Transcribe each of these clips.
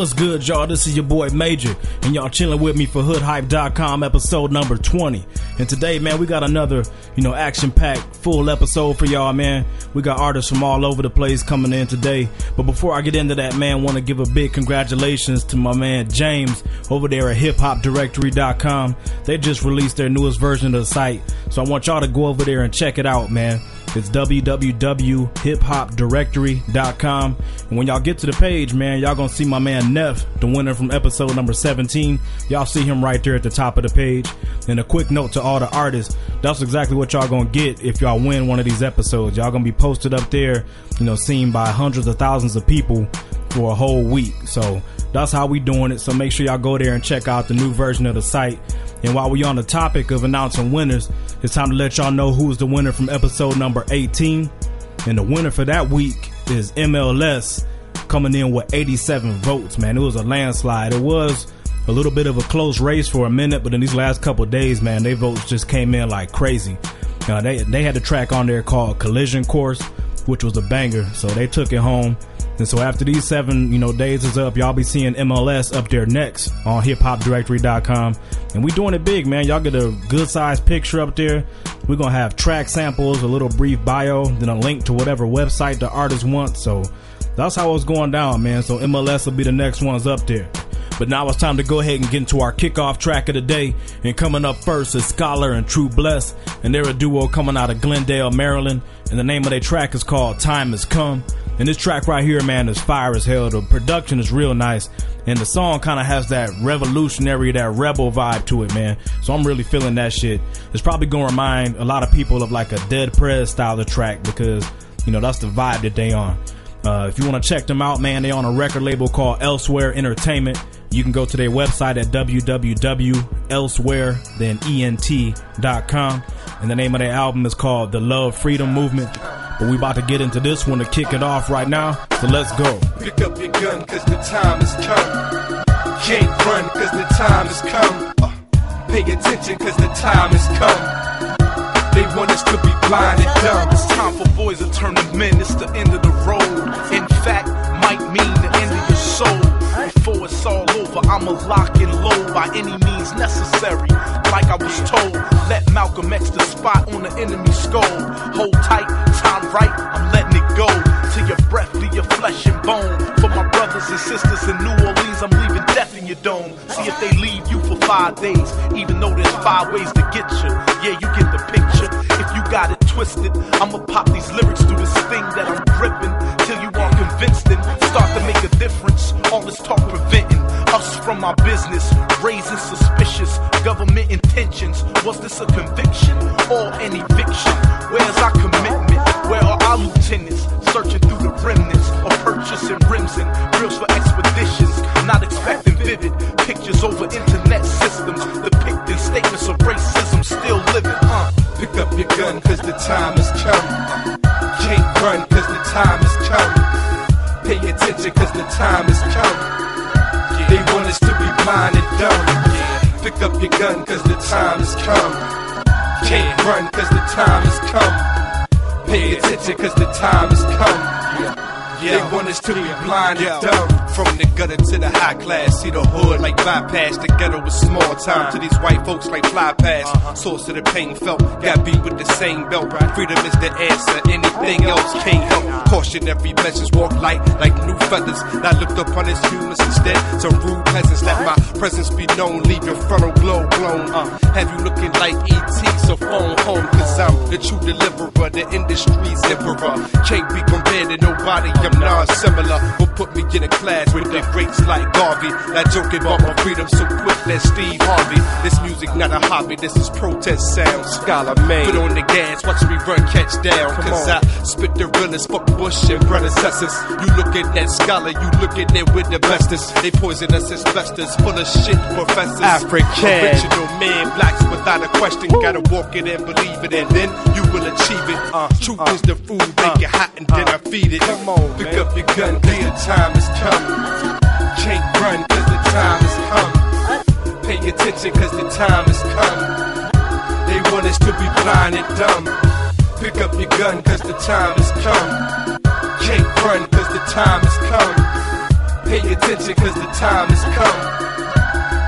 What's good, y'all? This is your boy Major, and y'all chilling with me for HoodHype.com episode number 20. And today, man, we got another, you know, action packed full episode for y'all, man. We got artists from all over the place coming in today. But before I get into that, man, want to give a big congratulations to my man James over there at HipHopDirectory.com. They just released their newest version of the site, so I want y'all to go over there and check it out, man. It's www.hiphopdirectory.com. And when y'all get to the page, man, y'all gonna see my man Neff, the winner from episode number 17. Y'all see him right there at the top of the page. And a quick note to all the artists, that's exactly what y'all gonna get if y'all win one of these episodes. Y'all gonna be posted up there, you know, seen by hundreds of thousands of people for a whole week. So that's how we doing it. So make sure y'all go there and check out the new version of the site. And while we on the topic of announcing winners, it's time to let y'all know who's the winner from episode number 18. And the winner for that week is MLS coming in with 87 votes, man. It was a landslide. It was a little bit of a close race for a minute, but in these last couple days, man, their votes just came in like crazy. Uh, they, they had a track on there called Collision Course, which was a banger. So they took it home. And so after these seven, you know, days is up, y'all be seeing MLS up there next on hiphopdirectory.com. And we doing it big, man. Y'all get a good sized picture up there. We're gonna have track samples, a little brief bio, then a link to whatever website the artist wants. So that's how it's going down, man. So MLS will be the next ones up there. But now it's time to go ahead and get into our kickoff track of the day. And coming up first is Scholar and True Bless. And they're a duo coming out of Glendale, Maryland. And the name of their track is called Time Has Come. And this track right here, man, is fire as hell. The production is real nice. And the song kind of has that revolutionary, that rebel vibe to it, man. So I'm really feeling that shit. It's probably going to remind a lot of people of like a Dead Prez style of track because, you know, that's the vibe that they on. Uh, if you want to check them out, man, they on a record label called Elsewhere Entertainment. You can go to their website at www.elsewhere.com. And the name of their album is called The Love Freedom Movement. But we about to get into this one to kick it off right now. So let's go. Pick up your gun, cause the time has come. Can't run, cause the time has come. Uh, pay attention, cause the time has come. They want us to be blind and dumb. It's time for boys to turn to men. It's the end of the road. In fact, might mean I'ma lock and load by any means necessary. Like I was told, let Malcolm X the spot on the enemy's skull. Hold tight, time right, I'm letting it go. Till your breath leave your flesh and bone. For my brothers and sisters in New Orleans, I'm leaving death in your dome. See if they leave you for five days, even though there's five ways to get you. Yeah, you get the picture. If you got it twisted, I'ma pop these lyrics through this thing that I'm gripping. Till you are convinced and start our business, raising suspicious government intentions. Was this a conviction or an eviction? Where's our commitment? Where are our lieutenants? Searching through the remnants of purchasing rims and drills for expeditions. Not expecting vivid pictures over internet systems, depicting statements of racism still living. Uh. Pick up your gun, cause the time is come. Can't run, cause the time is come. Pay attention, cause the time is come. They want us to be blind and dumb. Pick up your gun, cause the time has come. Can't run, cause the time has come. Pay attention, cause the time has come. They want us to be blind and dumb. From the gutter to the high class, see the hood like bypass. The ghetto was small time to these white folks like fly past. Source of the pain felt, got beat with the same belt. Freedom is the answer, anything else can't help. Caution every message, walk light like new feathers. I looked upon as humans instead. Some rude peasants let my presence be known, leave your frontal globe blown. Uh, have you looking like ET? So phone home, cause I'm the true deliverer, the industry's emperor. Can't be compared to nobody, I'm non-similar. Will put me in a class with the greats like Garvey. Not joking about my freedom so quick that Steve Harvey. This music not a hobby, this is protest sound. Scholar man, put on the gas, watch me run, catch down. Cause I spit the realest, fuck Bush and predecessors. You look at that scholar, you look at it with the bestest. They poison us as asbestos, full of shit professors. African. Original man, blacks without a question. Gotta walk it and believe it, and then you will achieve it. Uh, Truth is the food, make it hot and then I feed it. Come on, Pick up your gun, the time is coming. Can't run, cause the time is coming. Pay attention, cause the time is coming. They want us to be blind and dumb. Pick up your gun, cause the time is coming. Can't run, cause the time is coming. Pay attention, cause the time is coming.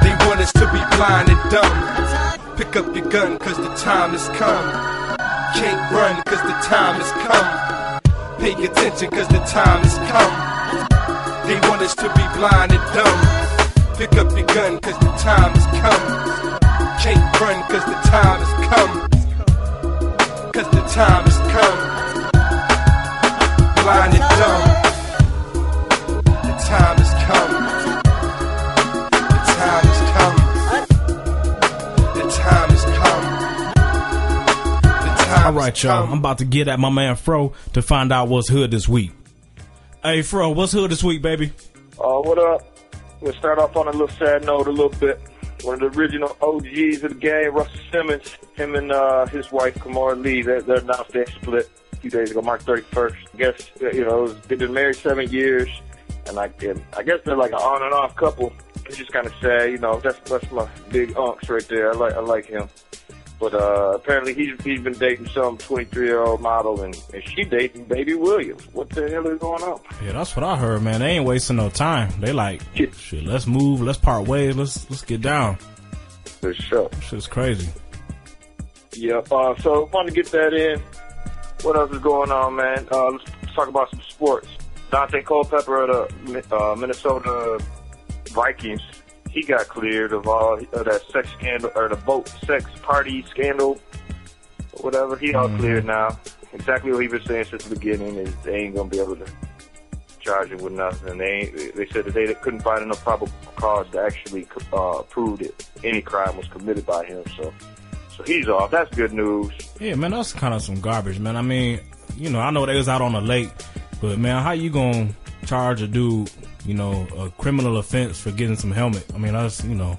They want us to be blind and dumb. Pick up your gun, cause the time is coming. Can't run, cause the time is coming. Pay attention, cause the time has come. They want us to be blind and dumb. Pick up your gun, cause the time has come. Can't run, cause the time has come. Cause the time has come. Blind right, y'all. come. I'm about to get at my man Fro to find out what's hood this week. Hey, Fro, what's hood this week, baby? Uh, what up? We'll start off on a little sad note a little bit. One of the original OGs of the game, Russell Simmons, him and uh, his wife, Kimora Lee, they're, they're announced they split a few days ago, March 31st. I guess, uh, you know, was, they've been married seven years, and I, and I guess they're like an on and off couple. It's just kind of sad, you know, that's, that's my big unks right there. I like, I like him. But uh, apparently he's he's been dating some 23 year old model, and, and she dating Baby Williams. What the hell is going on? Yeah, that's what I heard, man. They ain't wasting no time. They like, Yeah. shit, let's move, let's part ways, let's let's get down. For sure. Shit's crazy. Yep. Uh, so want to get that in. What else is going on, man? Uh, let's talk about some sports. Daunte Culpepper of the uh, Minnesota Vikings. He got cleared of all of that sex scandal or the boat sex party scandal, or whatever. He all cleared now. Exactly what he was saying since the beginning is they ain't gonna be able to charge him with nothing. They ain't, they said that they couldn't find enough probable cause to actually uh, prove that any crime was committed by him. So, so he's off. That's good news. Yeah, man, that's kind of some garbage, man. I mean, you know, I know they was out on the lake, but man, how you gonna charge a dude, you know, a criminal offense for getting some helmet? I mean, that's you know,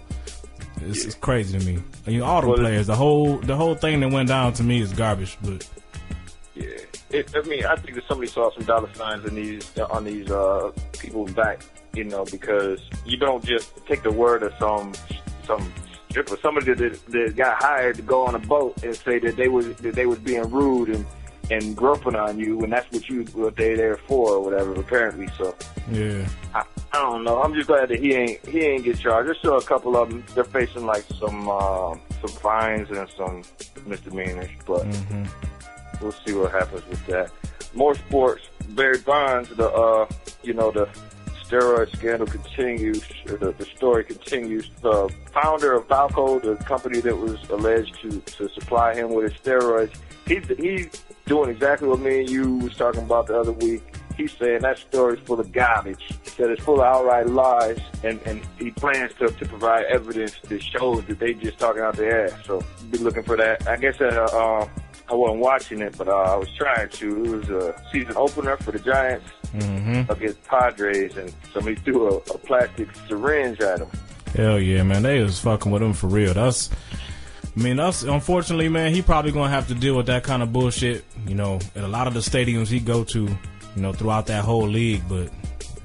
it's, it's crazy to me. I mean, all the Well, players, the whole the whole thing that went down to me is garbage. But Yeah, it, I mean, I think that somebody saw some dollar signs in these on these uh, people's back, you know, because you don't just take the word of some some stripper, somebody that, that got hired to go on a boat and say that they was that they was being rude and and groping on you, and that's what you what they there for or whatever. Apparently, so yeah, I, I don't know. I'm just glad that he ain't he ain't get charged. There's still a couple of them. They're facing like some uh, some fines and some misdemeanors, but we'll see what happens with that. More sports. Barry Bonds, the uh, you know the steroid scandal continues. The, the story continues. The founder of BALCO, the company that was alleged to to supply him with his steroids, he's he's doing exactly what me and you was talking about the other week. He's saying that story's full of garbage. He said it's full of outright lies, and, and he plans to, to provide evidence that shows that they just talking out their ass. So be looking for that. I guess uh, uh, I wasn't watching it, but uh, I was trying to. It was a season opener for the Giants against Padres, and somebody threw a, a plastic syringe at him. hell yeah, man, they was fucking with him for real. That's, I mean, that's unfortunately, man, he probably gonna have to deal with that kind of bullshit, you know, at a lot of the stadiums he go to, you know, throughout that whole league. But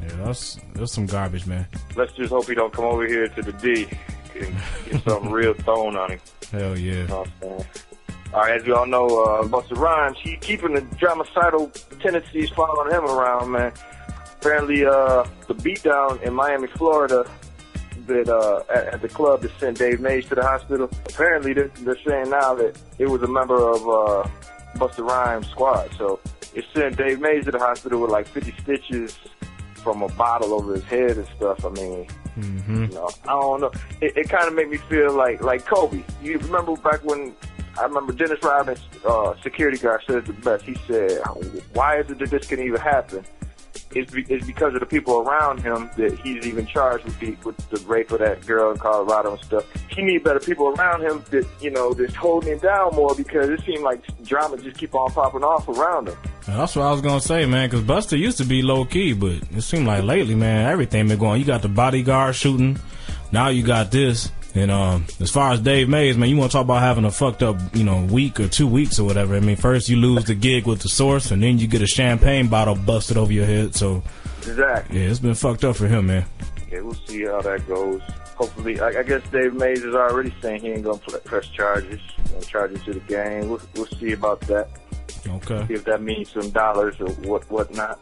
yeah, that's that's some garbage, man. Let's just hope he don't come over here to the D and get something real thrown on him. Hell yeah. You know what I'm saying? All right, as you all know, uh, Busta Rhymes, he keeping the dromicidal tendencies following him around, man. Apparently, uh, the beatdown in Miami, Florida, that uh, at, at the club that sent Dave Mays to the hospital. Apparently, they're, they're saying now that it was a member of uh, Busta Rhymes' squad. So it sent Dave Mays to the hospital with like 50 stitches from a bottle over his head and stuff. I mean, you know, I don't know. It, it kind of made me feel like like Kobe. You remember back when I remember Dennis Rodman's uh, security guard said it the best. He said, "Why is it that this can even happen? It's, be, it's because of the people around him that he's even charged with the, with the rape of that girl in Colorado and stuff. He need better people around him that you know that's holding him down more because it seemed like drama just keep on popping off around him. That's what I was gonna say, man. Because Busta used to be low key, but it seemed like lately, man, everything been going. You got the bodyguard shooting, now you got this. And um, as far as Dave Mays, man, you want to talk about having a fucked up, you know, week or two weeks or whatever. I mean, first you lose the gig with the source, and then you get a champagne bottle busted over your head. So Exactly. yeah, it's been fucked up for him, man. Yeah, we'll see how that goes. Hopefully, I, I guess Dave Mays is already saying he ain't gonna press charges, gonna charge to the game. We'll, we'll see about that. Okay. See if that means some dollars or what whatnot.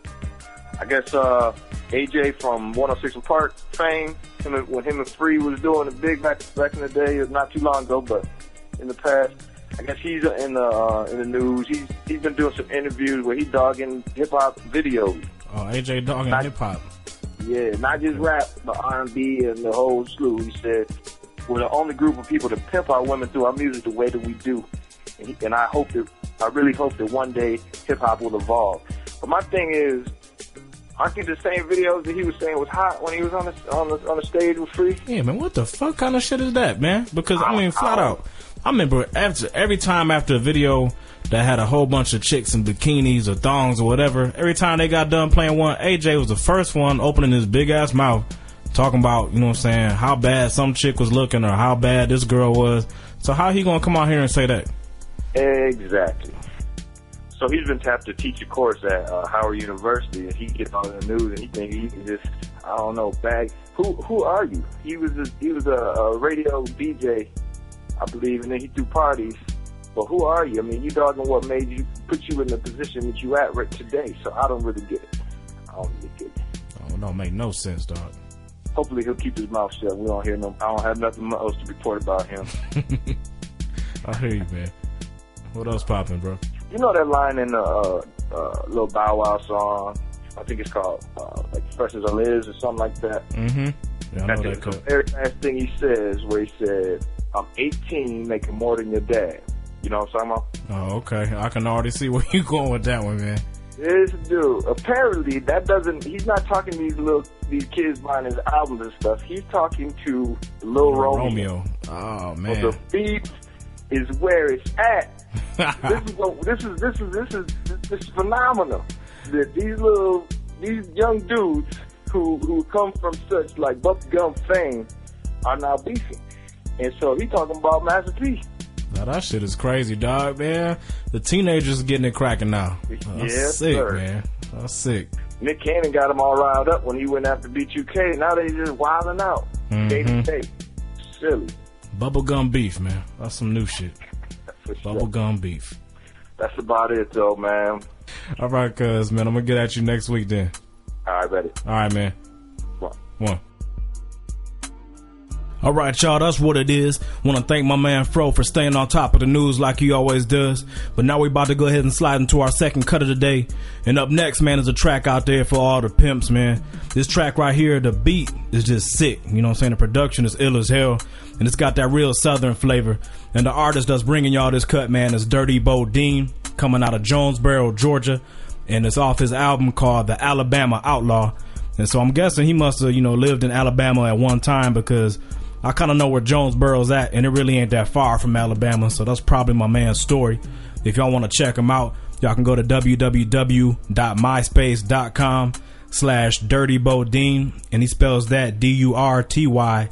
I guess uh, AJ from 106 Park fame him and, when him and Free was doing it big back back in the day, is not too long ago, but in the past. I guess he's in the uh, in the news. He's he's been doing some interviews where he's dogging hip hop videos. Oh, AJ dogging hip hop. Yeah, not just rap, but R and B and the whole slew. He said we're the only group of people to pimp our women through our music the way that we do, and, he, and I hope that I really hope that one day hip hop will evolve. But my thing is, aren't these the same videos that he was saying was hot when he was on the on the on the stage with Free? Yeah, man, what the fuck kind of shit is that, man? Because I mean, flat out, I remember after every time after a video that had a whole bunch of chicks in bikinis or thongs or whatever, every time they got done playing one, AJ was the first one opening his big ass mouth, talking about, you know what I'm saying, how bad some chick was looking or how bad this girl was. So how he gonna come out here and say that? Exactly. So he's been tapped to teach a course at uh, Howard University, and he gets on the news and he thinks he can just, I don't know, bag. Who who are you? He was a, he was a, a radio DJ, I believe, and then he threw parties. But who are you? I mean, you dogging what made you put you in the position that you at right today. So I don't really get it. I don't really get it. Oh, don't make no sense, dog. Hopefully he'll keep his mouth shut. We don't hear no. I don't have nothing else to report about him. I hear you, man. What else popping, bro? You know that line in the uh, uh, little Bow Wow song? I think it's called uh, like "Fresh Azimiz" or something like that. Mm-hmm. Yeah, I know That's that the very last thing he says, where he said, "I'm 18, making more than your dad." You know what I'm talking about? Oh, okay. I can already see where you're going with that one, man. This dude, apparently, that doesn't. He's not talking to these little these kids buying his albums and stuff. He's talking to Lil Romeo. Romeo. Oh So man. the beat is where it's at. This is what, this is this is this is this is phenomenal. That these little these young dudes who who come from such like bubblegum fame are now beefing, and so he talking about Master P. Now that shit is crazy, dog, man. The teenagers getting it cracking now. That's Yes, sick, sir. man. That's sick. Nick Cannon got them all riled up when he went after B2K. Now they just wilding out day to day. Silly. Bubblegum beef, man. That's some new shit. For sure. Bubblegum beef. That's about it, though, man. All right, cuz, man. I'm gonna get at you next week then. All right, ready. All right, man. One. One. All right, y'all, that's what it is. Want to thank my man Fro for staying on top of the news like he always does. But now we about to go ahead and slide into our second cut of the day. And up next, man, is a track out there for all the pimps, man. This track right here, the beat is just sick. You know what I'm saying? The production is ill as hell. And it's got that real southern flavor. And the artist that's bringing y'all this cut, man, is Durty Bo Bodean, coming out of Jonesboro, Georgia. And it's off his album called The Alabama Outlaw. And so I'm guessing he must have, you know, lived in Alabama at one time because I kind of know where Jonesboro's at, and it really ain't that far from Alabama. So that's probably my man's story. If y'all want to check him out, y'all can go to www.myspace.com slash Durty Bodean, and he spells that D U R T Y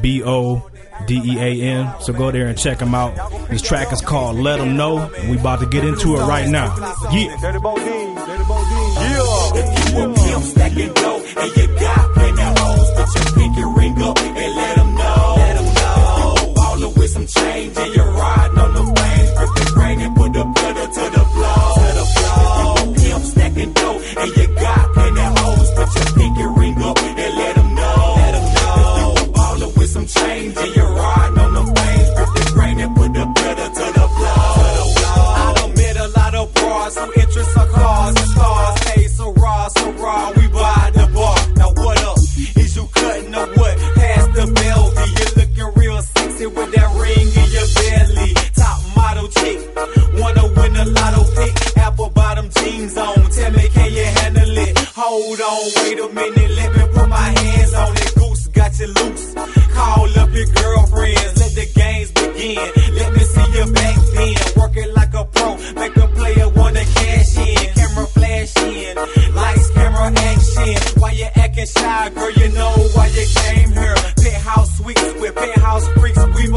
B O D E A N. So go there and check him out. This track is called Let 'Em Know, and we about to get into it right now. Yeah. Durty Bodean, Durty Bodean. Yeah. Pimp stacking dough, and you got plenty hoes. Put your pinky ring up and with loose. Call up your girlfriends, let the games begin. Let me see your back then, working like a pro, make a player wanna cash in. Camera flash in, lights, camera action. Why you acting shy, girl? You know why you came here. Penthouse suites with penthouse freaks, we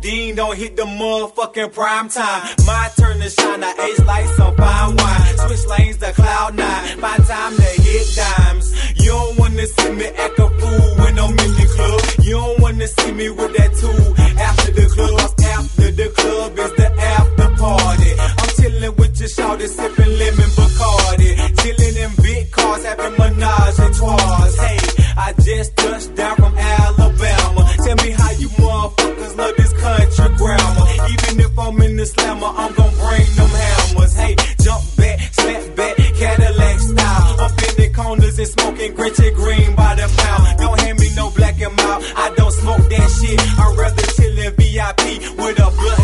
Bodean don't hit the motherfucking prime time. My turn to shine, I ace like some fine wine. Switch lanes to cloud nine, my time to hit dimes. You don't wanna see me act a fool when I'm in the club. You don't wanna see me with that tool after the club. After the club is the after party. I'm chilling with your shawty, sipping lemon Bacardi. Chilling in big cars, having menage a trois. Hey, I just touched down from Alabama. Tell me how you motherfuckers love this country grammar. Even if I'm in the slammer, I'm gon' bring them hammers. Hey, jump back, slap back, Cadillac style. Up in the corners and smoking Gritty Green by the pound. Don't hand me no black and mild. I don't smoke that shit. I'd rather chill in VIP with a blunt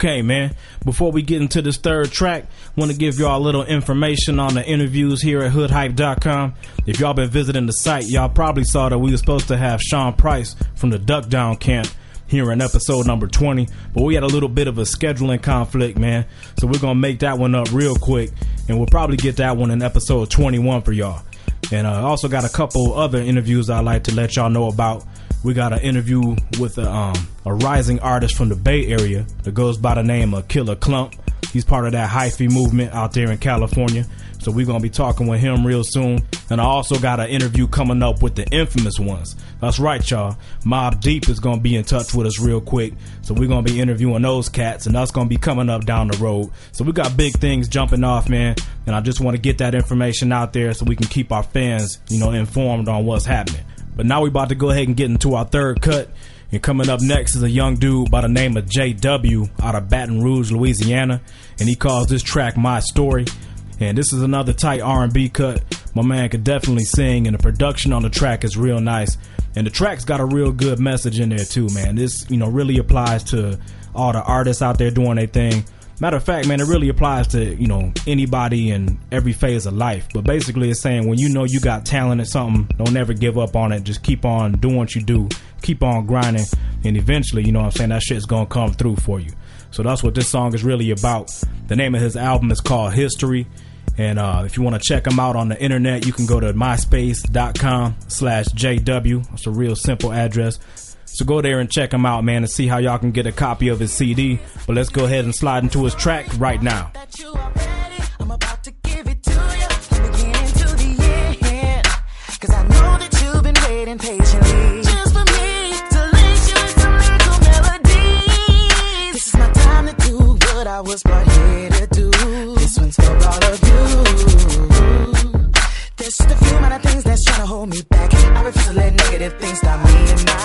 Okay, man. Before we get into this third track, want to give y'all a little information on the interviews here at hoodhype.com. If y'all been visiting the site, y'all probably saw that we were supposed to have Sean Price from the Duck Down Camp here in episode number 20, but we had a little bit of a scheduling conflict, man. So we're going to make that one up real quick, and we'll probably get that one in episode 21 for y'all. And I uh, also got a couple other interviews I'd like to let y'all know about. We got an interview with a, um, a rising artist from the Bay Area that goes by the name of Killer Clump. He's part of that hyphy movement out there in California. So we're gonna be talking with him real soon. And I also got an interview coming up with the infamous ones. That's right, y'all. Mobb Deep is gonna be in touch with us real quick. So we're gonna be interviewing those cats, and that's gonna be coming up down the road. So we got big things jumping off, man. And I just want to get that information out there so we can keep our fans, you know, informed on what's happening. But now we about to go ahead and get into our third cut. And coming up next is a young dude by the name of JW out of Baton Rouge, Louisiana, and he calls this track "My Story." And this is another tight R&B cut. My man could definitely sing, and the production on the track is real nice. And the track's got a real good message in there too, man. This you know really applies to all the artists out there doing their thing. Matter of fact, man, it really applies to you know anybody in every phase of life. But basically, it's saying when you know you got talent at something, don't ever give up on it. Just keep on doing what you do, keep on grinding, and eventually, you know what I'm saying, that shit's gonna come through for you. So that's what this song is really about. The name of his album is called History. And uh, if you want to check him out on the internet, you can go to myspace.com slash JW. It's a real simple address. So go there and check him out, man, and see how y'all can get a copy of his CD. But let's go ahead and slide into his track right now. Was brought here to do. This one's for all of you. There's just a few things that's trying to hold me back. I refuse to let negative things stop me and my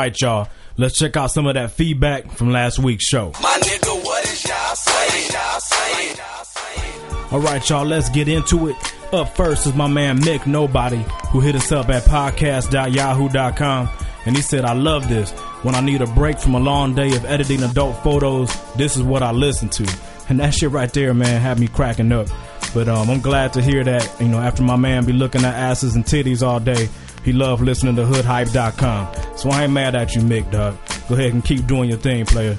right, y'all. Let's check out some of that feedback from last week's show. My nigga, what is y'all saying? Y'all saying? All right, y'all, let's get into it. Up first is my man Mick Nobody, who hit us up at podcast.yahoo.com. And he said, I love this. When I need a break from a long day of editing adult photos, this is what I listen to. And that shit right there, man, had me cracking up. But um, I'm glad to hear that, you know, after my man be looking at asses and titties all day, he loved listening to hoodhype.com. So I ain't mad at you, Mick, dog. Go ahead and keep doing your thing, player.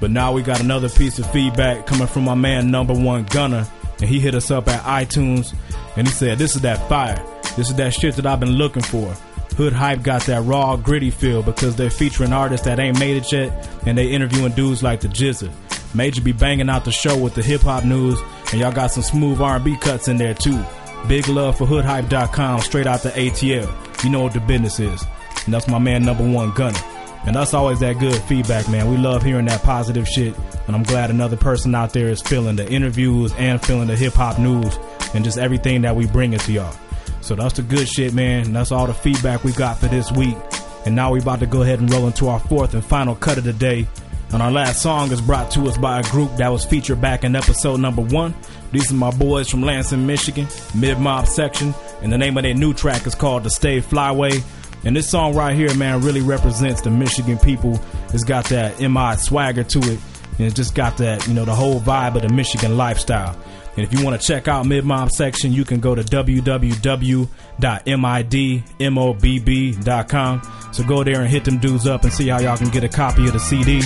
But now we got another piece of feedback coming from my man, number one gunner. And he hit us up at iTunes and he said, This is that fire. This is that shit that I've been looking for. Hood Hype got that raw, gritty feel because they're featuring artists that ain't made it yet and they interviewing dudes like the Jizza. Major be banging out the show with the hip hop news and y'all got some smooth R&B cuts in there too. Big love for hoodhype.com straight out the ATL. You know what the business is. And that's my man number one gunner. And that's always that good feedback, man. We love hearing that positive shit. And I'm glad another person out there is feeling the interviews and feeling the hip hop news and just everything that we bring it to y'all. So that's the good shit, man. And that's all the feedback we got for this week. And now we about to go ahead and roll into our fourth and final cut of the day. And our last song is brought to us by a group that was featured back in episode number one. These are my boys from Lansing, Michigan, Mid Mobb Section, and the name of their new track is called The Stay Flyway. And this song right here, man, really represents the Michigan people. It's got that MI swagger to it, and it's just got that, you know, the whole vibe of the Michigan lifestyle. And if you want to check out Mid Mobb Section, you can go to www.midmobb.com. So go there and hit them dudes up and see how y'all can get a copy of the CD.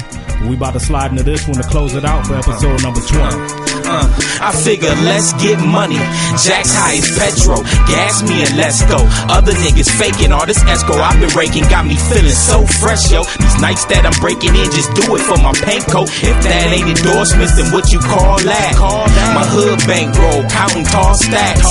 We about to slide into this one to close it out for episode number 20. Uh, I figure let's get money. Jack's high as petro. Gas me and let's go. Other niggas faking all this escrow I've been raking. Got me feeling so fresh, yo. These nights that I'm breaking in, just do it for my paint coat. If that ain't endorsements, then what you call that? call that? My hood bankroll, counting tall stacks.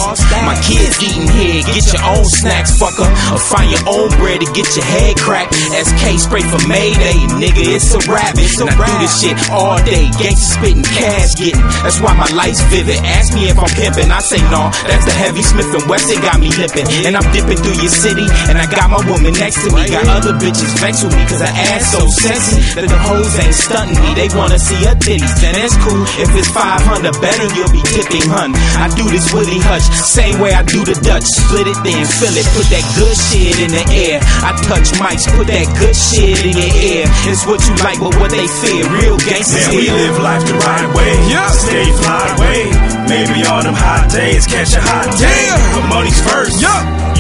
My kids eating here, get your own snacks, fucker. Or find your own bread to get your head cracked. SK spray for Mayday, nigga, it's a rap. It's a rap. I do this shit all day. Gangsta spitting, cash getting. That's why my life's vivid. Ask me if I'm pimping, I say no. That's the heavy Smith and Wesson got me limping. And I'm dipping through your city, and I got my woman next to me. Got other bitches vexed with me, cause her ass so sexy that the hoes ain't stunting me. They wanna see her titties, then that's cool. If it's 500 better, you'll be tipping, hun. I do this Willie Hutch, same way I do the Dutch. Split it, then fill it, put that good shit in the air. I touch mics, put that good shit in your ear. It's what you like, but what they fear. Real gangsters Man, we live life the right way. Yeah. Stay fly away. Maybe on them hot days, catch a hot day. But money's first.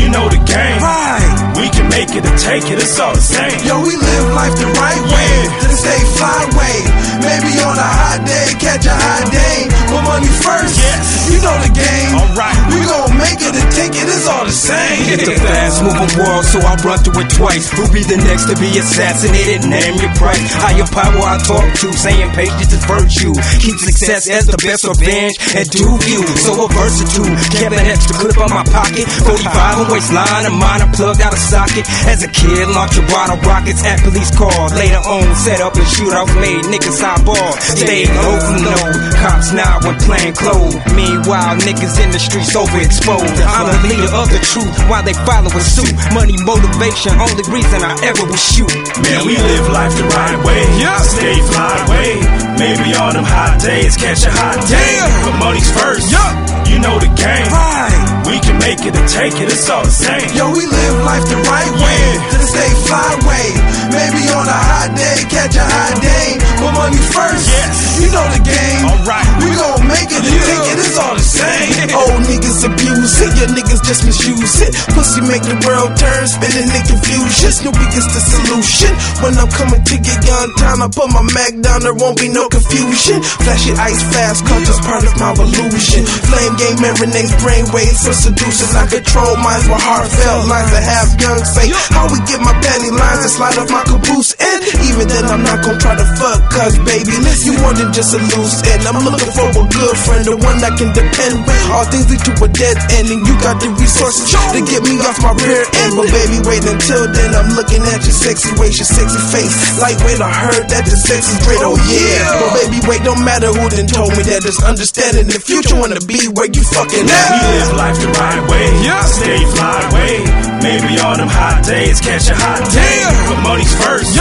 You know the game. Right. We can make it or take it, it's all the same. Yo, we live life the right way. The stay flyway. Maybe on a hot day, catch a hot day. But money first. Yes. You know the game. Alright. We gon' make it or take it, it's all the same. It's a fast moving world, so I run through it twice. Who be the next to be assassinated? Name your price. Higher power I talk to, saying patience is virtue. Keep success as the best revenge, and do you. So a versatile, kept an extra clip on my pocket. 45 and waistline, and mine I plugged out of socket. As a kid, launch a bottle rockets at police cars. Later on, set up and shootouts made niggas eyeball. Stay low from no cops now when plain clothes. Meanwhile, niggas in the streets overexposed. I'm the leader of the truth while they following suit. Money, motivation, only reason I ever would shoot. Man, we live life the right way. Yeah. Stay fly away. Maybe on them hot days, catch a hot day. But money's first. Yeah. You know the game. Right. We can make it or take it, it's all the same. Yo, we live life the right way. To the stay flyway. Maybe on a hot day, catch a hot day. But money first. Yes. You know the game. Alright. We gon' make it and take it, it's all the same. Old niggas abuse it, your niggas just misuse it. Pussy make the world turn, spinning in confusion. Snoopy is the solution. When I'm coming to get young time, I put my mag down, there won't be no confusion. Flash it ice fast, it's part of my illusion. Flame game marinates brainwaves seducing. I control minds with heartfelt lines that have young say. How we get my panty lines and slide off my caboose. And even then, I'm not gonna try to fuck, cause baby, you more than just a loose end. I'm looking for a good friend, the one I can depend with. All things lead to a dead end, and you got the resources to get me off my rear end. But baby, wait until then, I'm looking at your sexy waist, your sexy face. Lightweight, I heard that the sex is great, oh yeah. But baby, wait, don't matter who then told me that. Just understanding the future wanna be where you fucking at. We live life the right way. Stay fly away. Maybe on them hot days, catch a hot day. But money's first.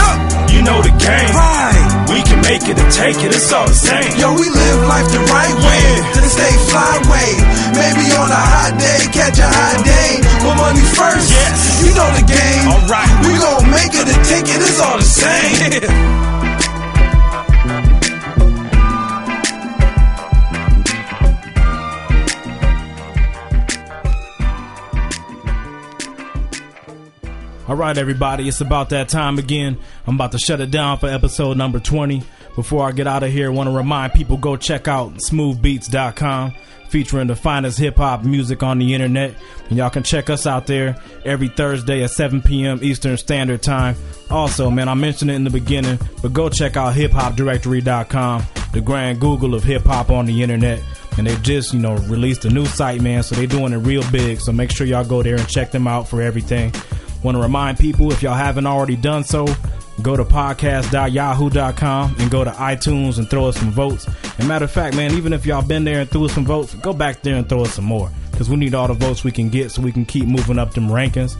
You know the game. Right. We can make it or take it, it's all the same. Yo, we live life the right way. The stay flyway. Maybe on a hot day, catch a hot day. But money first. Yes. You know the game. Alright. We gon' make it and take it, it's all the same. All right, everybody, it's about that time again. I'm about to shut it down for episode number 20. Before I get out of here, I want to remind people go check out smoothbeats.com featuring the finest hip hop music on the internet. And y'all can check us out there every Thursday at 7 p.m. Eastern Standard Time. Also, man, I mentioned it in the beginning, but go check out hiphopdirectory.com, the grand Google of hip hop on the internet. And they just, you know, released a new site, man, so they're doing it real big. So make sure y'all go there and check them out for everything. Want to remind people if y'all haven't already done so, go to podcast.yahoo.com and go to iTunes and throw us some votes. And matter of fact, man, even if y'all been there and threw us some votes, go back there and throw us some more because we need all the votes we can get so we can keep moving up them rankings.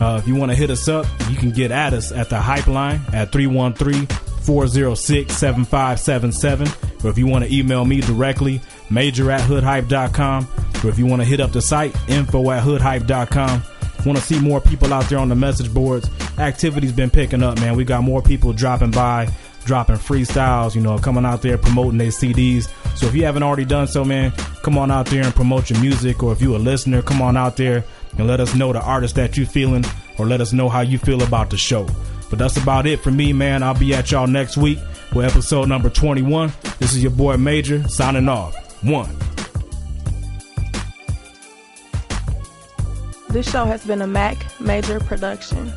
Uh, if you want to hit us up, you can get at us at the Hype Line at 313 406 7577. Or if you want to email me directly, major at hoodhype.com. Or if you want to hit up the site, info at hoodhype.com. Want to see more people out there on the message boards. Activity's been picking up, man. We got more people dropping by, dropping freestyles, you know, coming out there promoting their CDs. So if you haven't already done so, man, come on out there and promote your music. Or if you're a listener, come on out there and let us know the artist that you feeling or let us know how you feel about the show. But that's about it for me, man. I'll be at y'all next week with episode number 21. This is your boy Major signing off. One. This show has been a Mac Major production.